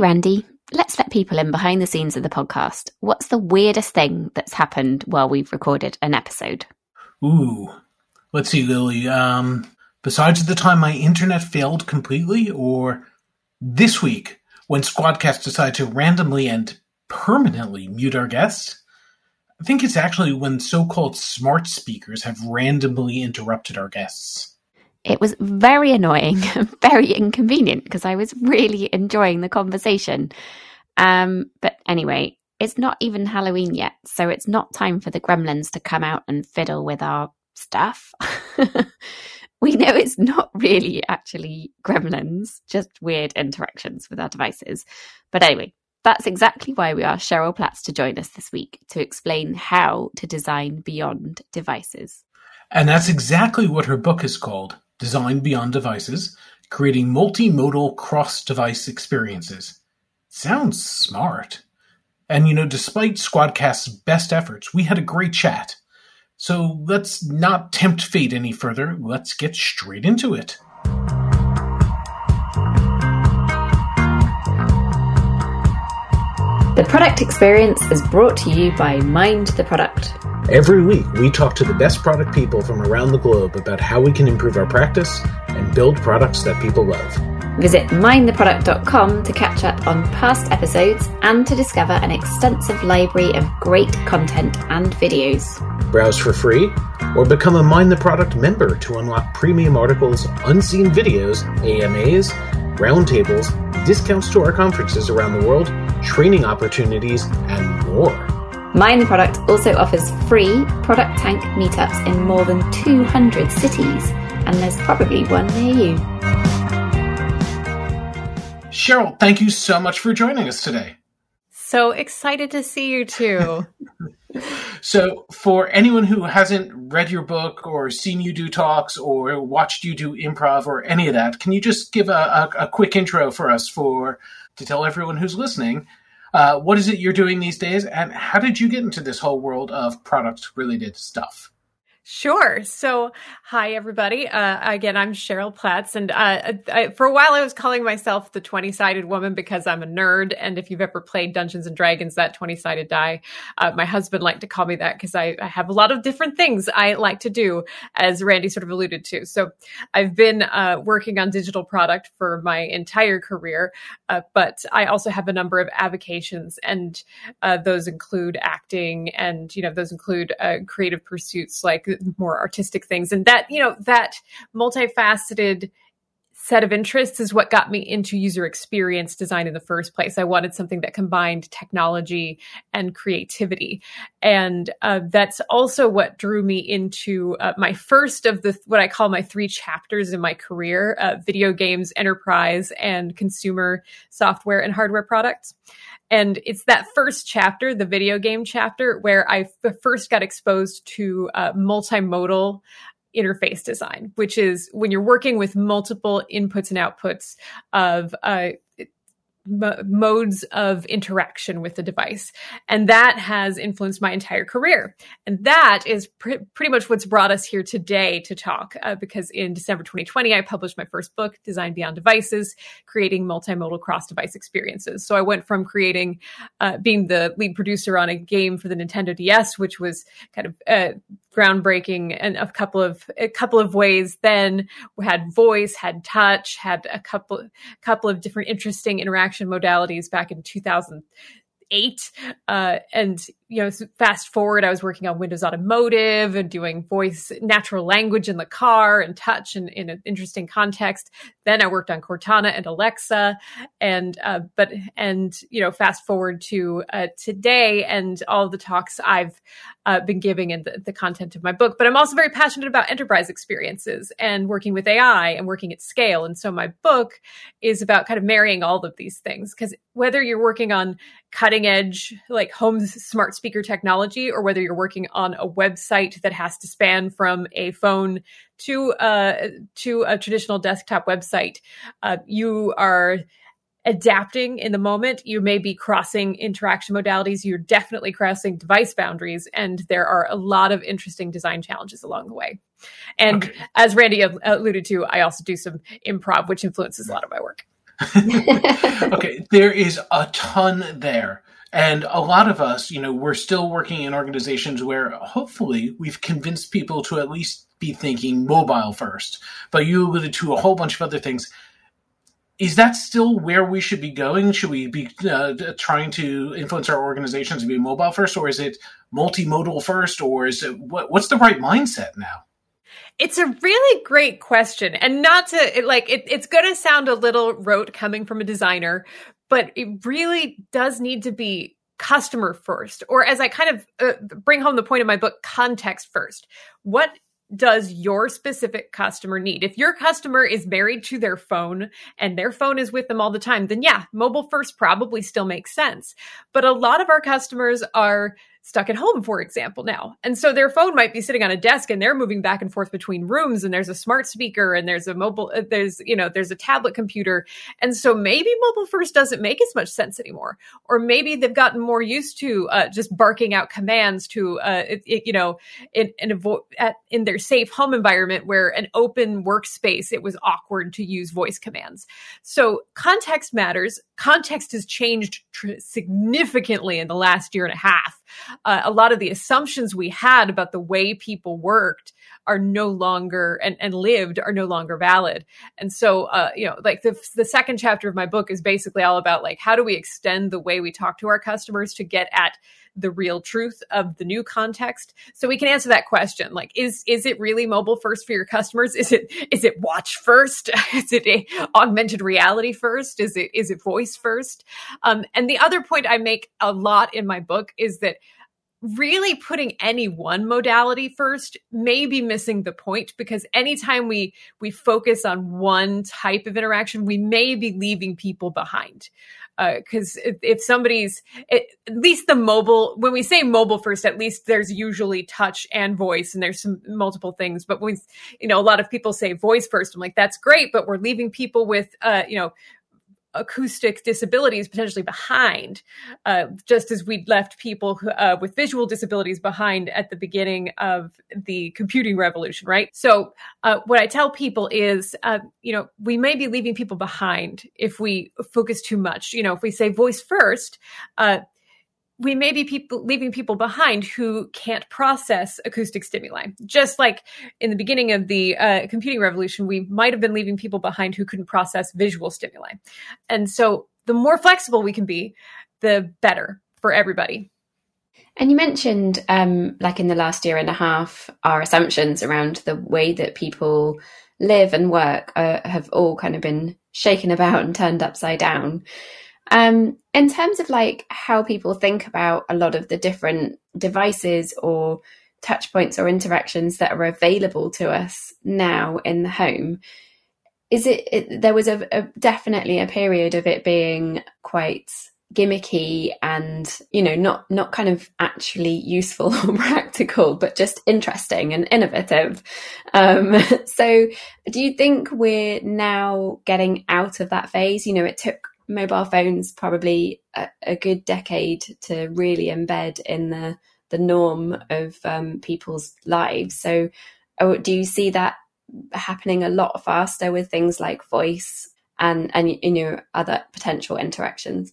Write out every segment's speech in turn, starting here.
Randy. Let's let people in behind the scenes of the podcast. What's the weirdest thing that's happened while we've recorded an episode? Ooh. Let's see, Lily. Um, besides the time my internet failed completely, or this week when Squadcast decided to randomly and permanently mute our guests, I think it's actually when so called smart speakers have randomly interrupted our guests. It was very annoying, very inconvenient because I was really enjoying the conversation. Um, but anyway, it's not even Halloween yet, so it's not time for the gremlins to come out and fiddle with our stuff. we know it's not really actually gremlins, just weird interactions with our devices. But anyway, that's exactly why we asked Cheryl Platz to join us this week to explain how to design beyond devices. And that's exactly what her book is called Design Beyond Devices Creating Multimodal Cross Device Experiences. Sounds smart. And you know, despite Squadcast's best efforts, we had a great chat. So let's not tempt fate any further. Let's get straight into it. The product experience is brought to you by Mind the Product. Every week, we talk to the best product people from around the globe about how we can improve our practice and build products that people love. Visit mindtheproduct.com to catch up on past episodes and to discover an extensive library of great content and videos. Browse for free or become a Mind the Product member to unlock premium articles, unseen videos, AMAs, roundtables, discounts to our conferences around the world, training opportunities, and more. Mind the Product also offers free Product Tank meetups in more than 200 cities, and there's probably one near you. Cheryl, thank you so much for joining us today. So excited to see you too. so, for anyone who hasn't read your book or seen you do talks or watched you do improv or any of that, can you just give a, a, a quick intro for us for to tell everyone who's listening uh, what is it you're doing these days, and how did you get into this whole world of product related stuff? Sure. So, hi everybody. Uh, again, I'm Cheryl Platz, and uh, I, for a while I was calling myself the 20 sided woman because I'm a nerd. And if you've ever played Dungeons and Dragons, that 20 sided die, uh, my husband liked to call me that because I, I, have a lot of different things I like to do, as Randy sort of alluded to. So, I've been uh, working on digital product for my entire career, uh, but I also have a number of avocations, and uh, those include acting, and you know those include creative pursuits like more artistic things. And that, you know, that multifaceted set of interests is what got me into user experience design in the first place. I wanted something that combined technology and creativity. And uh, that's also what drew me into uh, my first of the, what I call my three chapters in my career, uh, video games, enterprise, and consumer software and hardware products. And it's that first chapter, the video game chapter, where I f- first got exposed to uh, multimodal interface design, which is when you're working with multiple inputs and outputs of uh, modes of interaction with the device. And that has influenced my entire career. And that is pr- pretty much what's brought us here today to talk. Uh, because in December 2020, I published my first book, Design Beyond Devices, creating multimodal cross device experiences. So I went from creating, uh, being the lead producer on a game for the Nintendo DS, which was kind of, uh, groundbreaking in a couple of a couple of ways. Then we had voice, had touch, had a couple couple of different interesting interaction modalities back in 2008. Uh, and you know, fast forward, I was working on Windows Automotive and doing voice, natural language in the car and touch and in an interesting context. Then I worked on Cortana and Alexa, and uh, but and you know, fast forward to uh, today and all the talks I've uh, been giving and the, the content of my book. But I'm also very passionate about enterprise experiences and working with AI and working at scale. And so my book is about kind of marrying all of these things because whether you're working on cutting edge like home smart speaker technology or whether you're working on a website that has to span from a phone to uh, to a traditional desktop website, uh, you are adapting in the moment. You may be crossing interaction modalities. You're definitely crossing device boundaries, and there are a lot of interesting design challenges along the way. And okay. as Randy alluded to, I also do some improv, which influences a lot of my work. okay, there is a ton there. And a lot of us, you know, we're still working in organizations where hopefully we've convinced people to at least be thinking mobile first. But you alluded to a whole bunch of other things. Is that still where we should be going? Should we be uh, trying to influence our organizations to be mobile first, or is it multimodal first, or is it what, what's the right mindset now? It's a really great question. And not to like, it, it's going to sound a little rote coming from a designer, but it really does need to be customer first. Or as I kind of uh, bring home the point of my book, context first. What does your specific customer need? If your customer is married to their phone and their phone is with them all the time, then yeah, mobile first probably still makes sense. But a lot of our customers are stuck at home, for example, now. And so their phone might be sitting on a desk and they're moving back and forth between rooms and there's a smart speaker and there's a mobile, uh, there's, you know, there's a tablet computer. And so maybe mobile first doesn't make as much sense anymore. Or maybe they've gotten more used to uh, just barking out commands to, uh, it, it, you know, in, in, vo- at, in their safe home environment where an open workspace, it was awkward to use voice commands. So context matters. Context has changed tr- significantly in the last year and a half uh, a lot of the assumptions we had about the way people worked are no longer and, and lived are no longer valid. And so, uh, you know, like the, the second chapter of my book is basically all about like, how do we extend the way we talk to our customers to get at the real truth of the new context? So we can answer that question like is is it really mobile first for your customers? Is it is it watch first? Is it a augmented reality first? Is it is it voice first? Um, and the other point i make a lot in my book is that really putting any one modality first may be missing the point because anytime we we focus on one type of interaction we may be leaving people behind. Because uh, if, if, somebody's at least the mobile when we say mobile first at least there's usually touch and voice and there's some multiple things. But when you know a lot of people say voice first i'm like that's great but we're leaving people with uh you know acoustic disabilities potentially behind, uh, just as we'd left people who, uh, with visual disabilities behind at the beginning of the computing revolution, right? So, uh, what I tell people is, uh, you know, we may be leaving people behind if we focus too much. You know, if we say voice first, uh, we may be people leaving people behind who can't process acoustic stimuli. Just like in the beginning of the uh, computing revolution, we might have been leaving people behind who couldn't process visual stimuli. And so the more flexible we can be, the better for everybody. And you mentioned, um, like in the last year and a half, our assumptions around the way that people live and work uh, have all kind of been shaken about and turned upside down. Um, in terms of like how people think about a lot of the different devices or touch points or interactions that are available to us now in the home, is it, it there was a, a definitely a period of it being quite gimmicky and you know not not kind of actually useful or practical but just interesting and innovative. Um, so do you think we're now getting out of that phase? You know it took mobile phones probably a, a good decade to really embed in the the norm of um, people's lives. So, oh, do you see that happening a lot faster with things like voice and and you know other potential interactions?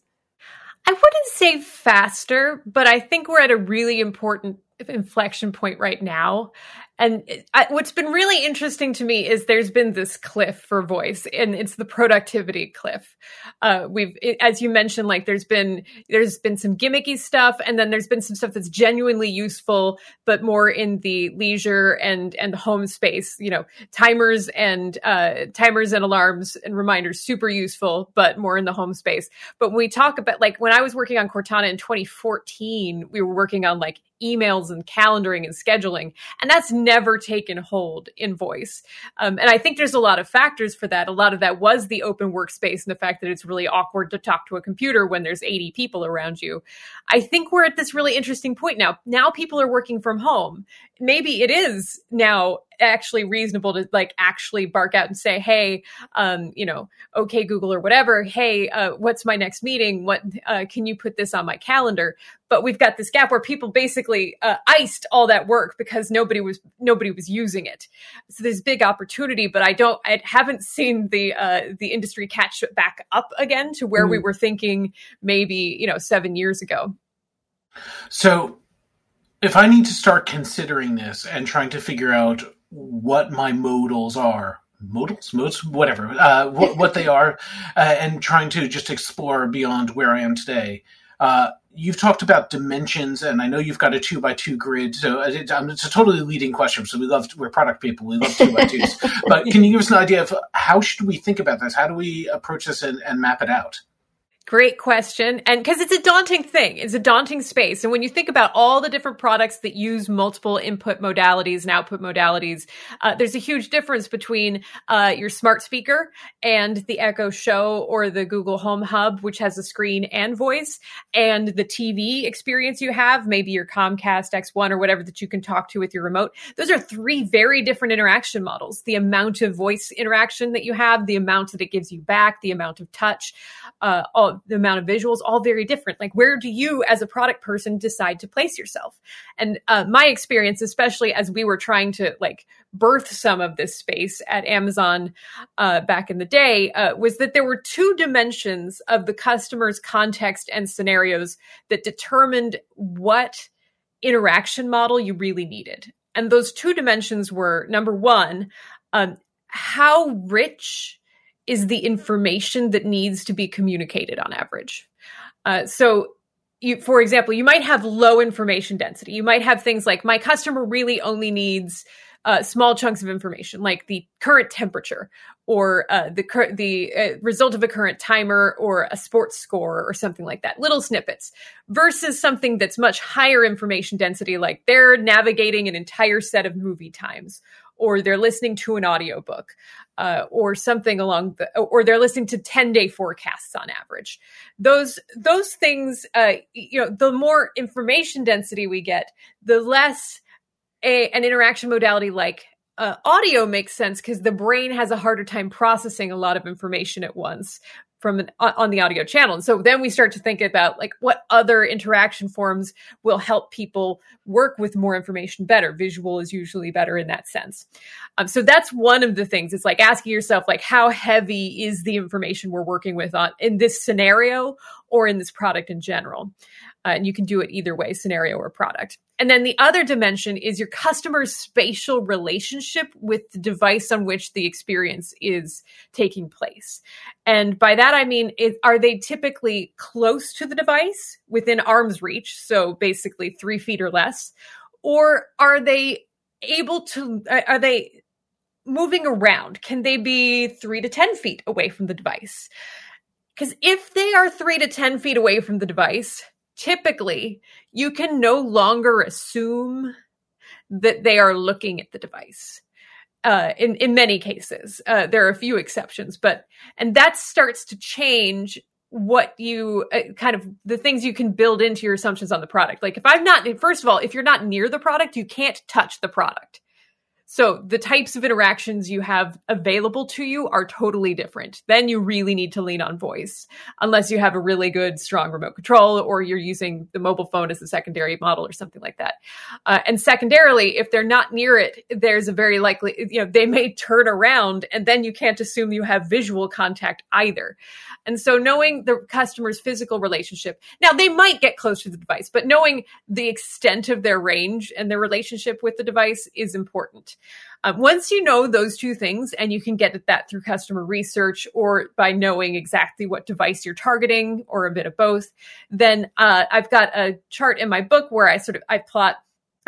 I wouldn't say faster, but I think we're at a really important inflection point right now. And I, what's been really interesting to me is there's been this cliff for voice, and it's the productivity cliff. Uh, we've, it, as you mentioned, like there's been there's been some gimmicky stuff, and then there's been some stuff that's genuinely useful, but more in the leisure and and home space. You know, timers and uh, timers and alarms and reminders super useful, but more in the home space. But when we talk about like when I was working on Cortana in 2014, we were working on like emails and calendaring and scheduling, and that's never taken hold in voice. Um, and I think there's a lot of factors for that. A lot of that was the open workspace and the fact that it's really awkward to talk to a computer when there's 80 people around you. I think we're at this really interesting point now. Now people are working from home. Maybe it is now actually reasonable to like actually bark out and say, "Hey, um, you know, okay, Google or whatever. Hey, uh, what's my next meeting? What uh, can you put this on my calendar?" But we've got this gap where people basically uh, iced all that work because nobody was nobody was using it. So there's big opportunity, but I don't, I haven't seen the uh, the industry catch back up again to where mm. we were thinking maybe you know seven years ago. So if I need to start considering this and trying to figure out what my modals are, modals, modes, whatever, uh, what, what, they are, uh, and trying to just explore beyond where I am today. Uh, you've talked about dimensions, and I know you've got a two by two grid. So it, um, it's a totally leading question. So we love we're product people. We love two by twos. but can you give us an idea of how should we think about this? How do we approach this and, and map it out? Great question. And because it's a daunting thing, it's a daunting space. And when you think about all the different products that use multiple input modalities and output modalities, uh, there's a huge difference between uh, your smart speaker and the Echo Show or the Google Home Hub, which has a screen and voice, and the TV experience you have, maybe your Comcast X1 or whatever that you can talk to with your remote. Those are three very different interaction models. The amount of voice interaction that you have, the amount that it gives you back, the amount of touch, uh, all the amount of visuals, all very different. Like, where do you, as a product person, decide to place yourself? And uh, my experience, especially as we were trying to like birth some of this space at Amazon uh, back in the day, uh, was that there were two dimensions of the customer's context and scenarios that determined what interaction model you really needed. And those two dimensions were number one, um, how rich is the information that needs to be communicated on average. Uh, so, you, for example, you might have low information density. You might have things like my customer really only needs uh, small chunks of information, like the current temperature or uh, the cur- the uh, result of a current timer or a sports score or something like that. Little snippets versus something that's much higher information density, like they're navigating an entire set of movie times or they're listening to an audiobook uh, or something along the or they're listening to 10 day forecasts on average. Those those things uh, you know the more information density we get the less a, an interaction modality like uh, audio makes sense because the brain has a harder time processing a lot of information at once from an, on the audio channel. And so then we start to think about like what other interaction forms will help people work with more information better. Visual is usually better in that sense. Um, so that's one of the things. It's like asking yourself like how heavy is the information we're working with on in this scenario or in this product in general. Uh, and you can do it either way, scenario or product. And then the other dimension is your customer's spatial relationship with the device on which the experience is taking place. And by that, I mean, are they typically close to the device within arm's reach? So basically three feet or less. Or are they able to, are they moving around? Can they be three to 10 feet away from the device? Because if they are three to 10 feet away from the device, typically you can no longer assume that they are looking at the device. Uh, in in many cases, uh, there are a few exceptions, but and that starts to change what you uh, kind of the things you can build into your assumptions on the product. Like if I'm not, first of all, if you're not near the product, you can't touch the product. So the types of interactions you have available to you are totally different. Then you really need to lean on voice, unless you have a really good, strong remote control or you're using the mobile phone as a secondary model or something like that. Uh, and secondarily, if they're not near it, there's a very likely, you know, they may turn around and then you can't assume you have visual contact either. And so knowing the customer's physical relationship, now they might get close to the device, but knowing the extent of their range and their relationship with the device is important. Um, once you know those two things, and you can get at that through customer research or by knowing exactly what device you're targeting or a bit of both, then uh, I've got a chart in my book where I sort of I plot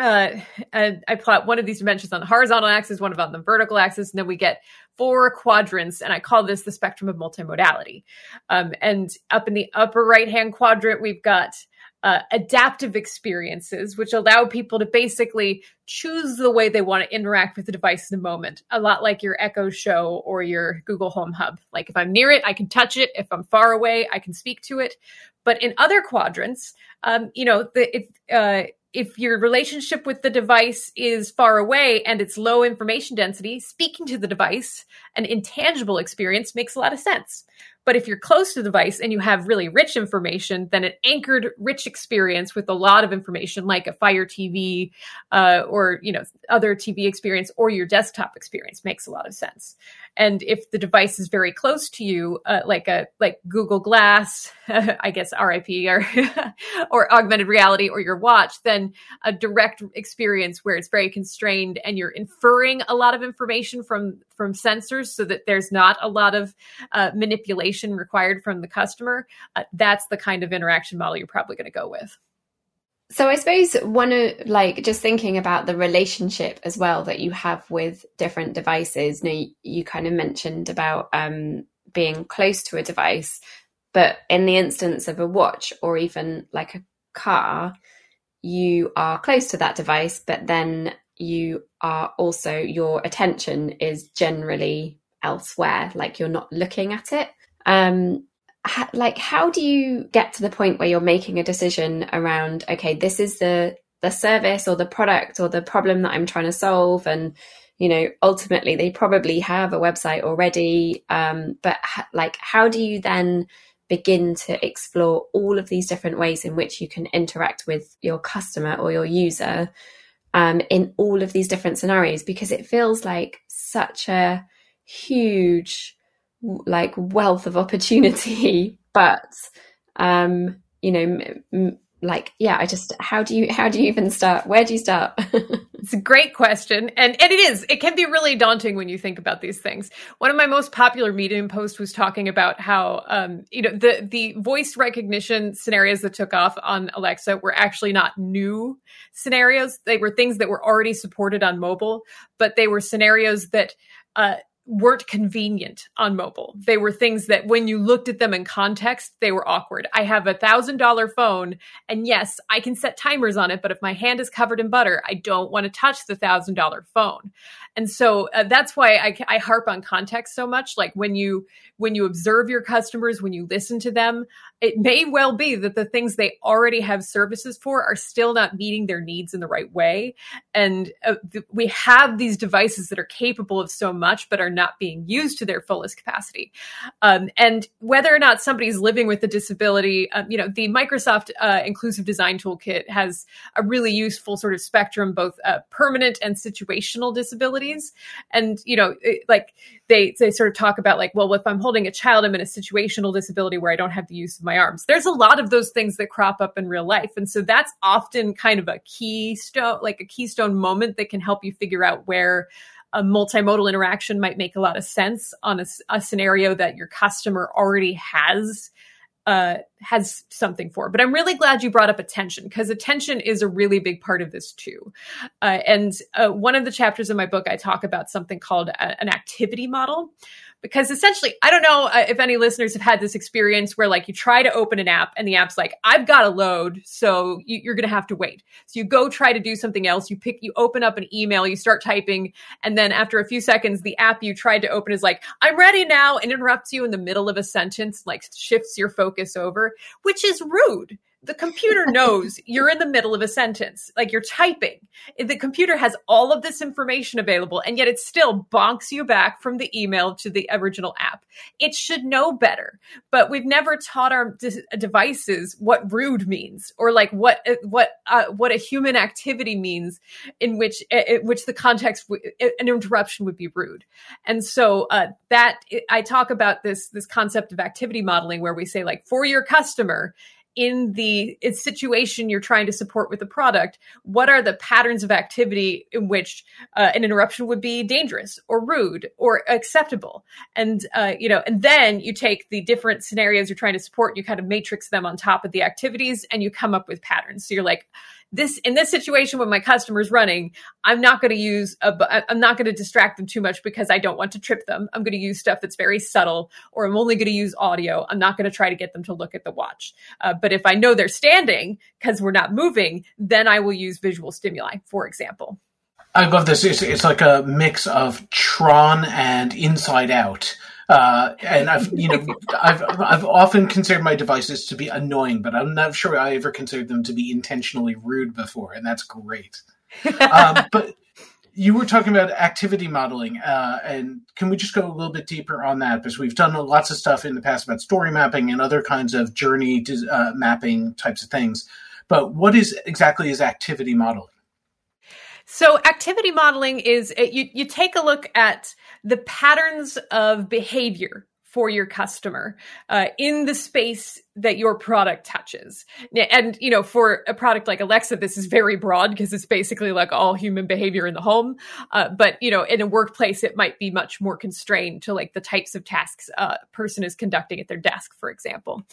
uh, I plot one of these dimensions on the horizontal axis, one of on the vertical axis, and then we get four quadrants, and I call this the spectrum of multimodality. Um, and up in the upper right hand quadrant, we've got uh, adaptive experiences, which allow people to basically choose the way they want to interact with the device in the moment. A lot like your Echo Show or your Google Home Hub. Like if I'm near it, I can touch it. If I'm far away, I can speak to it. But in other quadrants, um, you know, the, if, uh, if your relationship with the device is far away and it's low information density, speaking to the device, an intangible experience makes a lot of sense. But if you're close to the device and you have really rich information, then an anchored, rich experience with a lot of information, like a Fire TV uh, or you know other TV experience or your desktop experience, makes a lot of sense. And if the device is very close to you, uh, like a like Google Glass, I guess RIP or or augmented reality or your watch, then a direct experience where it's very constrained and you're inferring a lot of information from from sensors, so that there's not a lot of uh, manipulation required from the customer. Uh, that's the kind of interaction model you're probably going to go with. So I suppose one of like just thinking about the relationship as well that you have with different devices. You, know, you, you kind of mentioned about um, being close to a device, but in the instance of a watch or even like a car, you are close to that device, but then you are also your attention is generally elsewhere, like you're not looking at it. Um, like how do you get to the point where you're making a decision around okay this is the the service or the product or the problem that i'm trying to solve? And you know ultimately they probably have a website already um, but ha- like how do you then begin to explore all of these different ways in which you can interact with your customer or your user um, in all of these different scenarios? Because it feels like such a huge like wealth of opportunity. But um you know m- like yeah i just how do you how do you even start? Where do you start? It's a great question. And and it is. It can be really daunting when you think about these things. One of my most popular medium posts was talking about how um you know the the voice recognition scenarios that took off on alexa were actually not new scenarios. They were things that were already supported on mobile but they were scenarios that uh weren't convenient on mobile. They were things that when you looked at them in context, they were awkward. I have a thousand dollar phone and yes, I can set timers on it, but if my hand is covered in butter, I don't want to touch the thousand dollar phone. And so uh, that's why I, I harp on context so much. Like when you, when you observe your customers, when you listen to them, it may well be that the things they already have services for are still not meeting their needs in the right way. And uh, th- we have these devices that are capable of so much, but are not being used to their fullest capacity. Um, and whether or not somebody's living with a disability, um, you know, the Microsoft uh, Inclusive Design Toolkit has a really useful sort of spectrum, both uh, permanent and situational And, you know, it, like they, they sort of talk about like, well, if I'm holding a child, I'm in a situational disability where I don't have the use of my arms. There's a lot of those things that crop up in real life. And so that's often kind of a keystone, like a keystone moment that can help you figure out where a multimodal interaction might make a lot of sense on a, a scenario that your customer already has uh, has something for. But I'm really glad you brought up attention because attention is a really big part of this too. Uh, and uh, one of the chapters in my book, I talk about something called a, an activity model, because essentially, I don't know uh, if any listeners have had this experience where like you try to open an app and the app's like, I've got to load. So you, are going to have to wait. So you go try to do something else. You pick, you open up an email, you start typing. And then after a few seconds, the app you tried to open is like, I'm ready now and interrupts you in the middle of a sentence, like shifts your focus over, which is rude the computer knows you're in the middle of a sentence, like you're typing. The computer has all of this information available, and yet it still bonks you back from the email to the original app. It should know better, but we've never taught our de- devices what rude means, or like what what uh, what a human activity means, in which in which the context w- an interruption would be rude. And so uh, that I talk about this this concept of activity modeling, where we say like for your customer in the situation you're trying to support with the product, what are the patterns of activity in which uh, an interruption would be dangerous or rude or acceptable? And, uh, you know, and then you take the different scenarios you're trying to support, you kind of matrix them on top of the activities and you come up with patterns. So you're like, this in this situation when my customer's running, I'm not going to use a, I'm not going to distract them too much because I don't want to trip them. I'm going to use stuff that's very subtle, or I'm only going to use audio. I'm not going to try to get them to look at the watch. Uh, but if I know they're standing because we're not moving, then I will use visual stimuli, for example. I love this. It's, it's like a mix of Tron and Inside Out Uh, and I've, you know, I've, I've often considered my devices to be annoying, but I'm not sure I ever considered them to be intentionally rude before, and that's great. um, but you were talking about activity modeling, uh, and can we just go a little bit deeper on that? Because we've done lots of stuff in the past about story mapping and other kinds of journey uh, mapping types of things. But what is exactly is activity modeling? So activity modeling is uh, you, you take a look at the patterns of behavior for your customer uh, in the space that your product touches. And, you know, for a product like Alexa, this is very broad because it's basically like all human behavior in the home. Uh, but, you know, in a workplace, it might be much more constrained to like the types of tasks a person is conducting at their desk, for example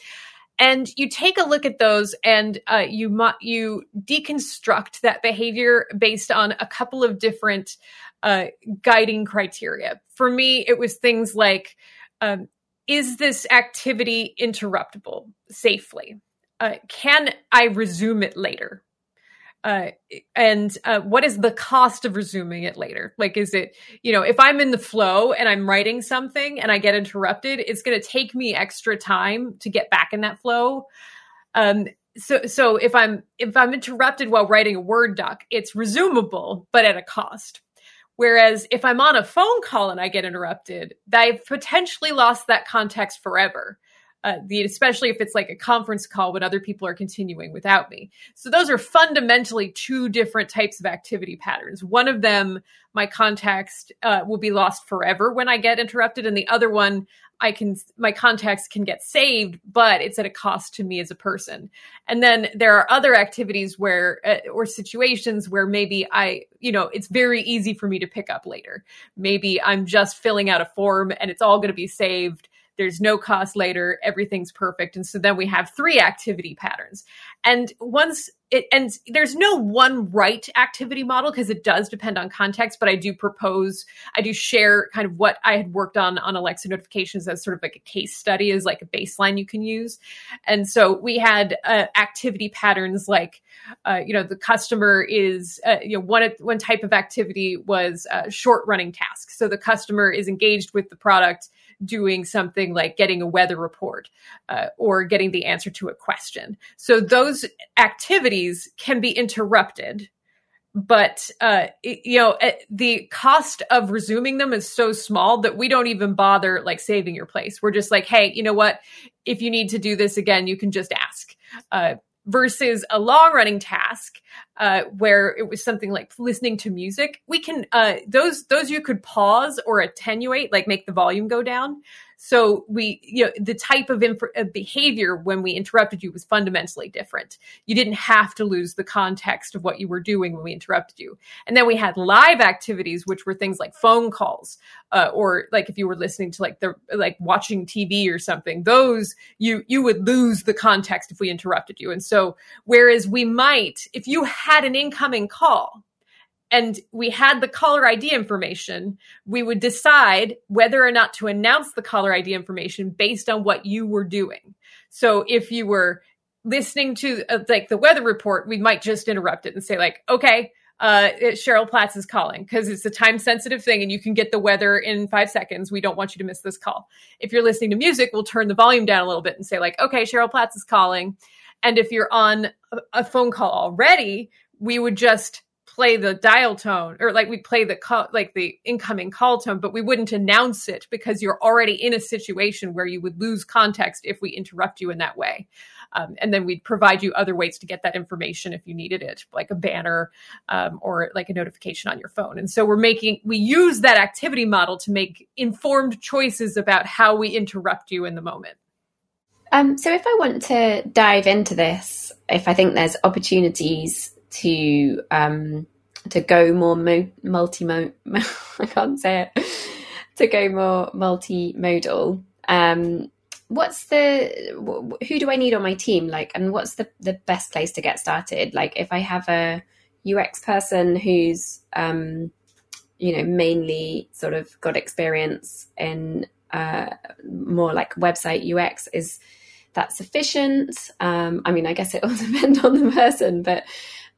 and you take a look at those and uh, you mu- you deconstruct that behavior based on a couple of different uh, guiding criteria. For me, it was things like um, is this activity interruptible safely? Uh, can I resume it later? Uh, and uh, what is the cost of resuming it later? Like, is it, you know, if I'm in the flow and I'm writing something and I get interrupted, it's going to take me extra time to get back in that flow. Um, so, so if I'm if I'm interrupted while writing a Word doc, it's resumable, but at a cost. Whereas if I'm on a phone call and I get interrupted, I've potentially lost that context forever uh, the especially if it's like a conference call when other people are continuing without me. So those are fundamentally two different types of activity patterns. One of them, my context uh, will be lost forever when I get interrupted, and the other one, I can my context can get saved, but it's at a cost to me as a person. And then there are other activities where uh, or situations where maybe I, you know, it's very easy for me to pick up later. Maybe I'm just filling out a form and it's all going to be saved there's no cost later, everything's perfect. And so then we have three activity patterns. And once it, and there's no one right activity model because it does depend on context, but I do propose, I do share kind of what I had worked on on Alexa notifications as sort of like a case study as like a baseline you can use. And so we had uh, activity patterns like, uh, you know, the customer is, uh, you know, one, one type of activity was a short running task. So the customer is engaged with the product doing something like getting a weather report uh, or getting the answer to a question. So those activities can be interrupted but uh, you know eh, the cost of resuming them is so small that we don't even bother like saving your place. We're just like hey you know what? If you need to do this again you can just ask. Uh, versus a long running task uh, where it was something like listening to music we can uh, those those you could pause or attenuate like make the volume go down so we, you know, the type of, inf- of behavior when we interrupted you was fundamentally different. You didn't have to lose the context of what you were doing when we interrupted you. And then we had live activities, which were things like phone calls, uh, or like if you were listening to like the like watching TV or something. Those you you would lose the context if we interrupted you. And so whereas we might, if you had an incoming call and we had the caller ID information, we would decide whether or not to announce the caller ID information based on what you were doing. So if you were listening to uh, like the weather report, we might just interrupt it and say like, okay, uh, Cheryl Platz is calling because it's a time sensitive thing and you can get the weather in five seconds. We don't want you to miss this call. If you're listening to music, we'll turn the volume down a little bit and say like, okay, Cheryl Platz is calling. And if you're on a phone call already, we would just play the dial tone or like we play the call like the incoming call tone but we wouldn't announce it because you're already in a situation where you would lose context if we interrupt you in that way. Um, and then we'd provide you other ways to get that information if you needed it like a banner um, or like a notification on your phone. And so we're making we use that activity model to make informed choices about how we interrupt you in the moment. Um, so if i want to dive into this if i think there's opportunities to um, to go more mo- multi I can't say it to go more multimodal. Um, what's the who do I need on my team? Like, and what's the the best place to get started? Like, if I have a UX person who's um, you know mainly sort of got experience in uh, more like website UX, is that sufficient? Um, I mean, I guess it all depends on the person, but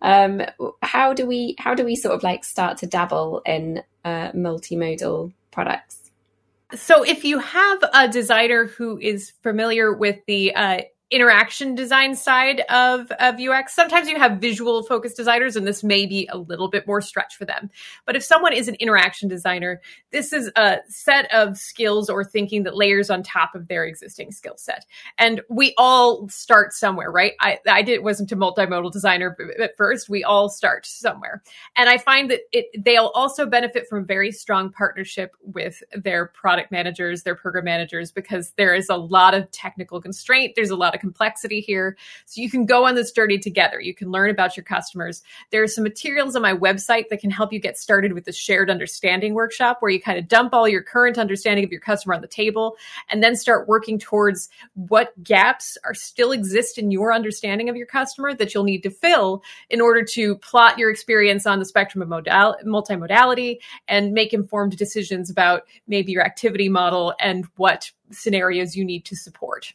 um, how do we how do we sort of like start to dabble in uh, multimodal products? So if you have a designer who is familiar with the uh, interaction design side of, of UX. Sometimes you have visual focused designers, and this may be a little bit more stretch for them. But if someone is an interaction designer, this is a set of skills or thinking that layers on top of their existing skill set. And we all start somewhere, right? I, I did, wasn't a multimodal designer at first. We all start somewhere. And I find that it, they'll also benefit from very strong partnership with their product managers, their program managers, because there is a lot of technical constraint. There's a lot of complexity here. So you can go on this journey together. You can learn about your customers. There are some materials on my website that can help you get started with the shared understanding workshop where you kind of dump all your current understanding of your customer on the table and then start working towards what gaps are still exist in your understanding of your customer that you'll need to fill in order to plot your experience on the spectrum of modal- multimodality and make informed decisions about maybe your activity model and what scenarios you need to support.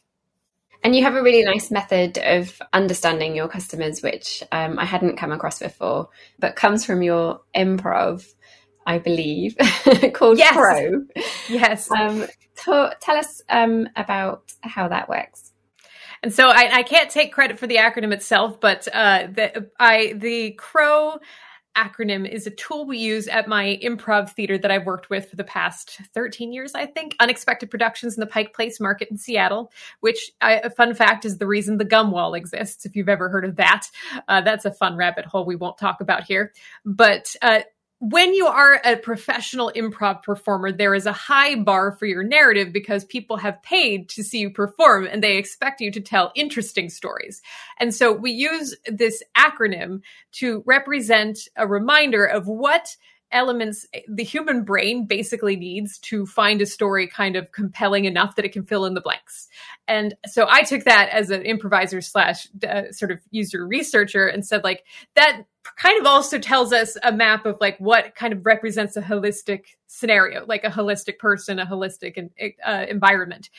And you have a really nice method of understanding your customers, which um, I hadn't come across before, but comes from your improv, I believe, called yes. Crow. Yes. Um, to, tell us um, about how that works. And so I, I, can't take credit for the acronym itself, but uh, the, I, the Crow acronym is a tool we use at my improv theater that I've worked with for the past 13 years, I think. Unexpected Productions in the Pike Place Market in Seattle, which, I, a fun fact, is the reason the gum wall exists, if you've ever heard of that. Uh, that's a fun rabbit hole we won't talk about here. But uh, when you are a professional improv performer, there is a high bar for your narrative because people have paid to see you perform and they expect you to tell interesting stories. And so we use this acronym to represent a reminder of what elements the human brain basically needs to find a story kind of compelling enough that it can fill in the blanks. And so I took that as an improviser slash uh, sort of user researcher and said like that kind of also tells us a map of like what kind of represents a holistic scenario, like a holistic person, a holistic uh, environment.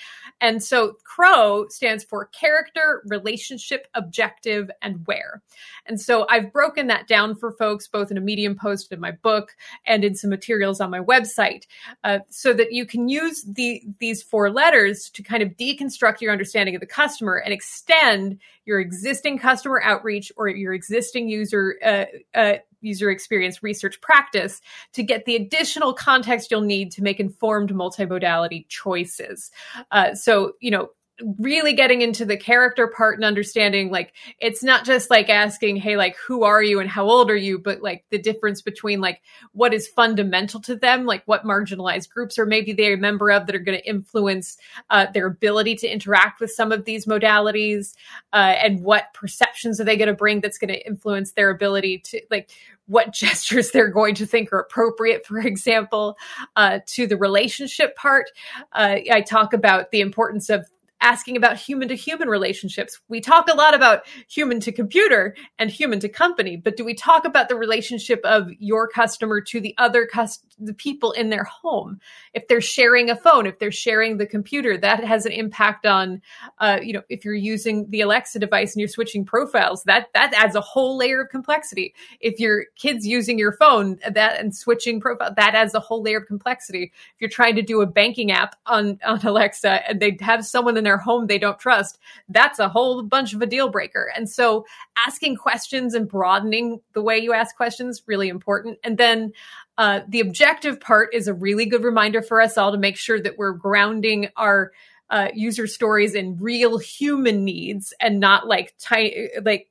And so CROW stands for character, relationship, objective, and where. And so I've broken that down for folks both in a Medium post in my book and in some materials on my website uh, so that you can use the, these four letters to kind of deconstruct your understanding of the customer and extend your existing customer outreach or your existing user uh, uh, user experience research practice to get the additional context you'll need to make informed multimodality choices. Uh, so, you know, really getting into the character part and understanding like it's not just like asking hey like who are you and how old are you but like the difference between like what is fundamental to them like what marginalized groups or maybe they're a member of that are going to influence uh, their ability to interact with some of these modalities uh, and what perceptions are they going to bring that's going to influence their ability to like what gestures they're going to think are appropriate, for example, uh, to the relationship part. Uh, I talk about the importance of asking about human to human relationships. We talk a lot about human to computer and human to company, but do we talk about the relationship of your customer to the other cust- the people in their home? If they're sharing a phone, if they're sharing the computer, that has an impact on, uh, you know, if you're using the Alexa device and you're switching profiles, that that adds a whole layer of complexity. If your kids using your phone, that and switching profile, that adds a whole layer of complexity. If you're trying to do a banking app on on Alexa and they have someone in their home they don't trust, that's a whole bunch of a deal breaker. And so asking questions and broadening the way you ask questions really important. And then uh, the objective part is a really good reminder for us all to make sure that we're grounding our uh, user stories in real human needs and not like like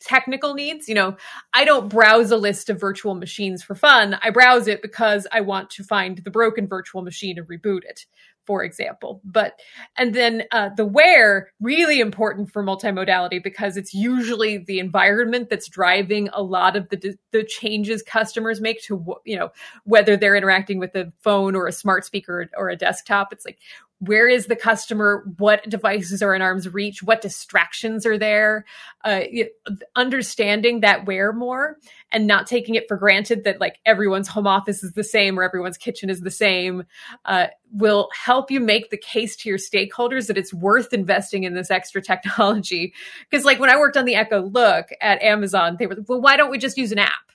technical needs. You know, I don't browse a list of virtual machines for fun. I browse it because I want to find the broken virtual machine and reboot it for example. But, and then uh, the where, really important for multimodality because it's usually the environment that's driving a lot of the, the changes customers make to, you know, whether they're interacting with a phone or a smart speaker or a desktop. It's like, where is the customer? What devices are in arm's reach? What distractions are there? Uh, understanding that where more and not taking it for granted that like everyone's home office is the same or everyone's kitchen is the same uh, will help you make the case to your stakeholders that it's worth investing in this extra technology. Because like when i worked on the echo look at amazon they were like, well why don't we just use an app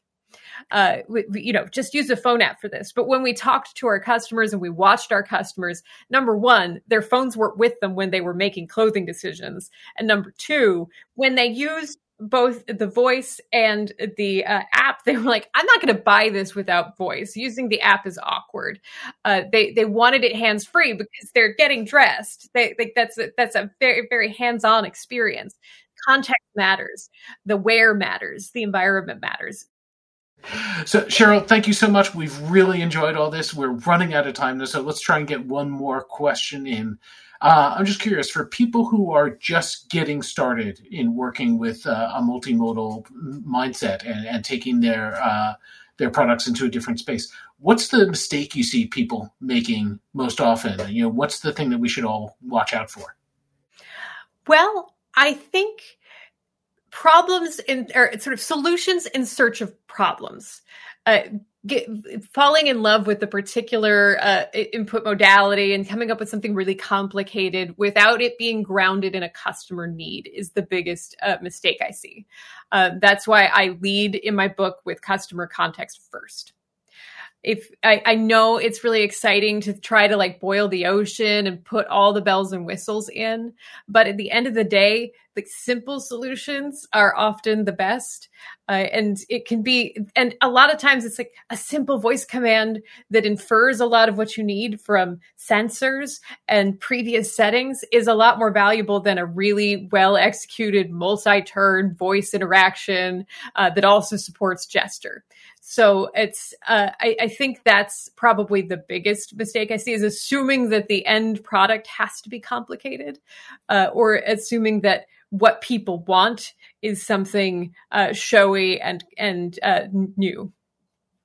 uh, we, you know, just use a phone app for this. But when we talked to our customers and we watched our customers, number one, their phones weren't with them when they were making clothing decisions. And number two, when they used both the voice and the uh, app, they were like, "I'm not going to buy this without voice. Using the app is awkward." Uh, they they wanted it hands free because they're getting dressed. They, they that's a, that's a very very hands on experience. Context matters. The where matters. The environment matters. So, Cheryl, thank you so much. We've really enjoyed all this. We're running out of time so let's try and get one more question in. Uh, I'm just curious for people who are just getting started in working with uh, a multimodal mindset and, and taking their uh, their products into a different space. What's the mistake you see people making most often? You know, what's the thing that we should all watch out for? Well, I think problems in or sort of solutions in search of problems. Uh, get, falling in love with the particular uh, input modality and coming up with something really complicated without it being grounded in a customer need is the biggest uh, mistake I see. Uh, that's why I lead in my book with customer context first if I, I know it's really exciting to try to like boil the ocean and put all the bells and whistles in but at the end of the day like simple solutions are often the best uh, and it can be and a lot of times it's like a simple voice command that infers a lot of what you need from sensors and previous settings is a lot more valuable than a really well executed multi-turn voice interaction uh, that also supports gesture. So it's, uh, I, I, think that's probably the biggest mistake I see is assuming that the end product has to be complicated, uh, or assuming that what people want is something uh, showy and and uh, new.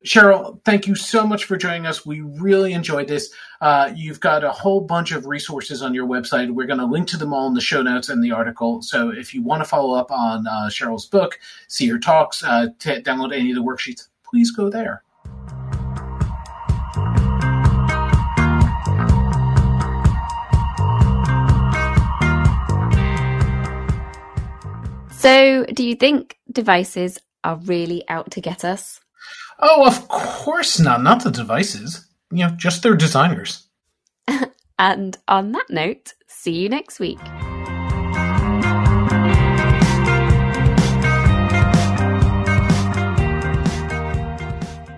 Cheryl, thank you so much for joining us. We really enjoyed this. Uh, you've got a whole bunch of resources on your website. We're going to link to them all in the show notes and the article. So if you want to follow up on uh, Cheryl's book, see her talks, uh, t- download any of the worksheets, please go there. So, do you think devices are really out to get us? Oh, of course not. Not the devices. You know, just their designers. and on that note, see you next week.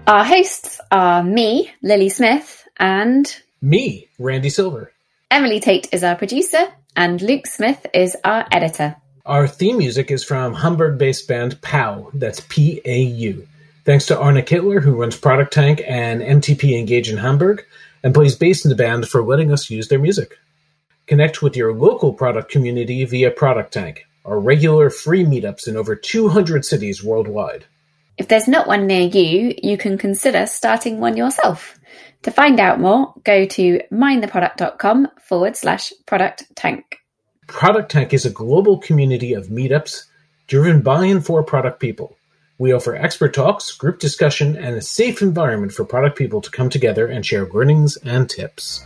Our hosts are me, Lily Smith, and me, Randy Silver. Emily Tate is our producer, and Luke Smith is our editor. Our theme music is from Hamburg based band PAU, that's P A U. Thanks to Arne Kittler, who runs Product Tank and MTP Engage in Hamburg, and plays bass in the band for letting us use their music. Connect with your local product community via Product Tank, our regular free meetups in over 200 cities worldwide. If there's not one near you, you can consider starting one yourself. To find out more, go to mindtheproduct.com forward slash product tank. Product Tank is a global community of meetups driven by and for product people. We offer expert talks, group discussion, and a safe environment for product people to come together and share learnings and tips.